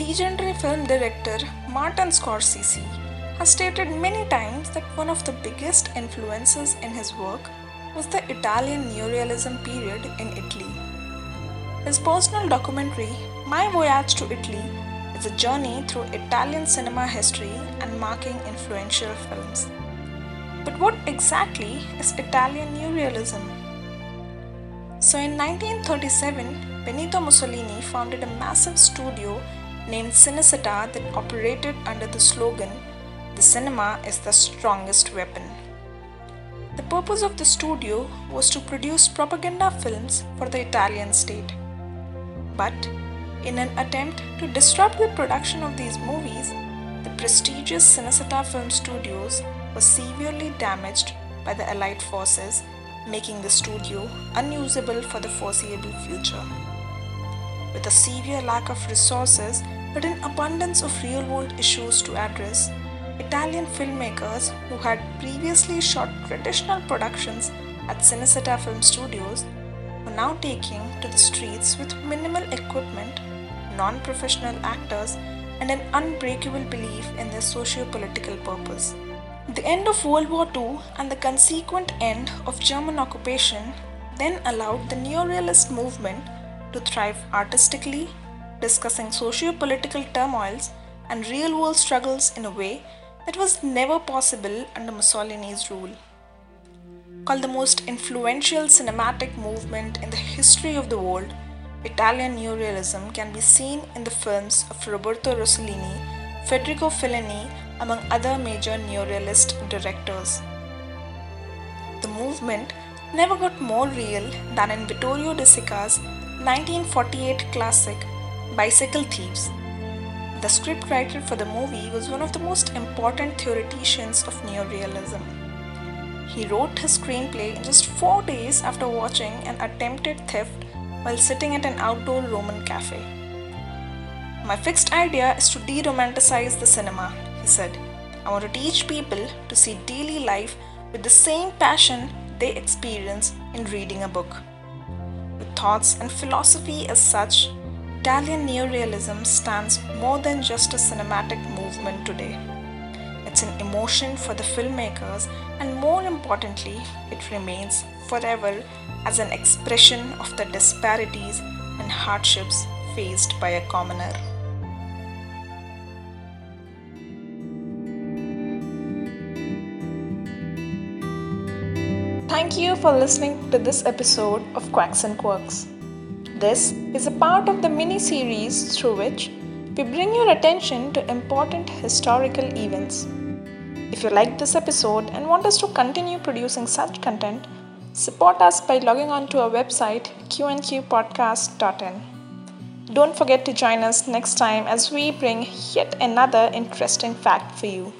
legendary film director Martin Scorsese has stated many times that one of the biggest influences in his work was the Italian neorealism period in Italy. His personal documentary, My Voyage to Italy, is a journey through Italian cinema history and marking influential films. But what exactly is Italian neorealism? So in 1937, Benito Mussolini founded a massive studio named Cinecittà that operated under the slogan, The cinema is the strongest weapon. The purpose of the studio was to produce propaganda films for the Italian state. But in an attempt to disrupt the production of these movies, the prestigious Cinecittà Film Studios was severely damaged by the Allied forces, making the studio unusable for the foreseeable future. With a severe lack of resources but an abundance of real world issues to address, Italian filmmakers who had previously shot traditional productions at Cinecittà Film Studios were now taking to the streets with minimal equipment, non professional actors, and an unbreakable belief in their socio political purpose. The end of World War II and the consequent end of German occupation then allowed the neorealist movement to thrive artistically, discussing socio political turmoils and real world struggles in a way that was never possible under Mussolini's rule. Called the most influential cinematic movement in the history of the world, Italian neorealism can be seen in the films of Roberto Rossellini, Federico Fellini, among other major neorealist directors. The movement never got more real than in Vittorio De Sica's 1948 classic Bicycle Thieves the scriptwriter for the movie was one of the most important theoreticians of neorealism. He wrote his screenplay in just four days after watching an attempted theft while sitting at an outdoor Roman cafe. My fixed idea is to de romanticize the cinema, he said. I want to teach people to see daily life with the same passion they experience in reading a book. With thoughts and philosophy as such, Italian neorealism stands more than just a cinematic movement today. It's an emotion for the filmmakers, and more importantly, it remains forever as an expression of the disparities and hardships faced by a commoner. Thank you for listening to this episode of Quacks and Quirks. This is a part of the mini series through which we bring your attention to important historical events. If you liked this episode and want us to continue producing such content, support us by logging on to our website qnqpodcast.in. Don't forget to join us next time as we bring yet another interesting fact for you.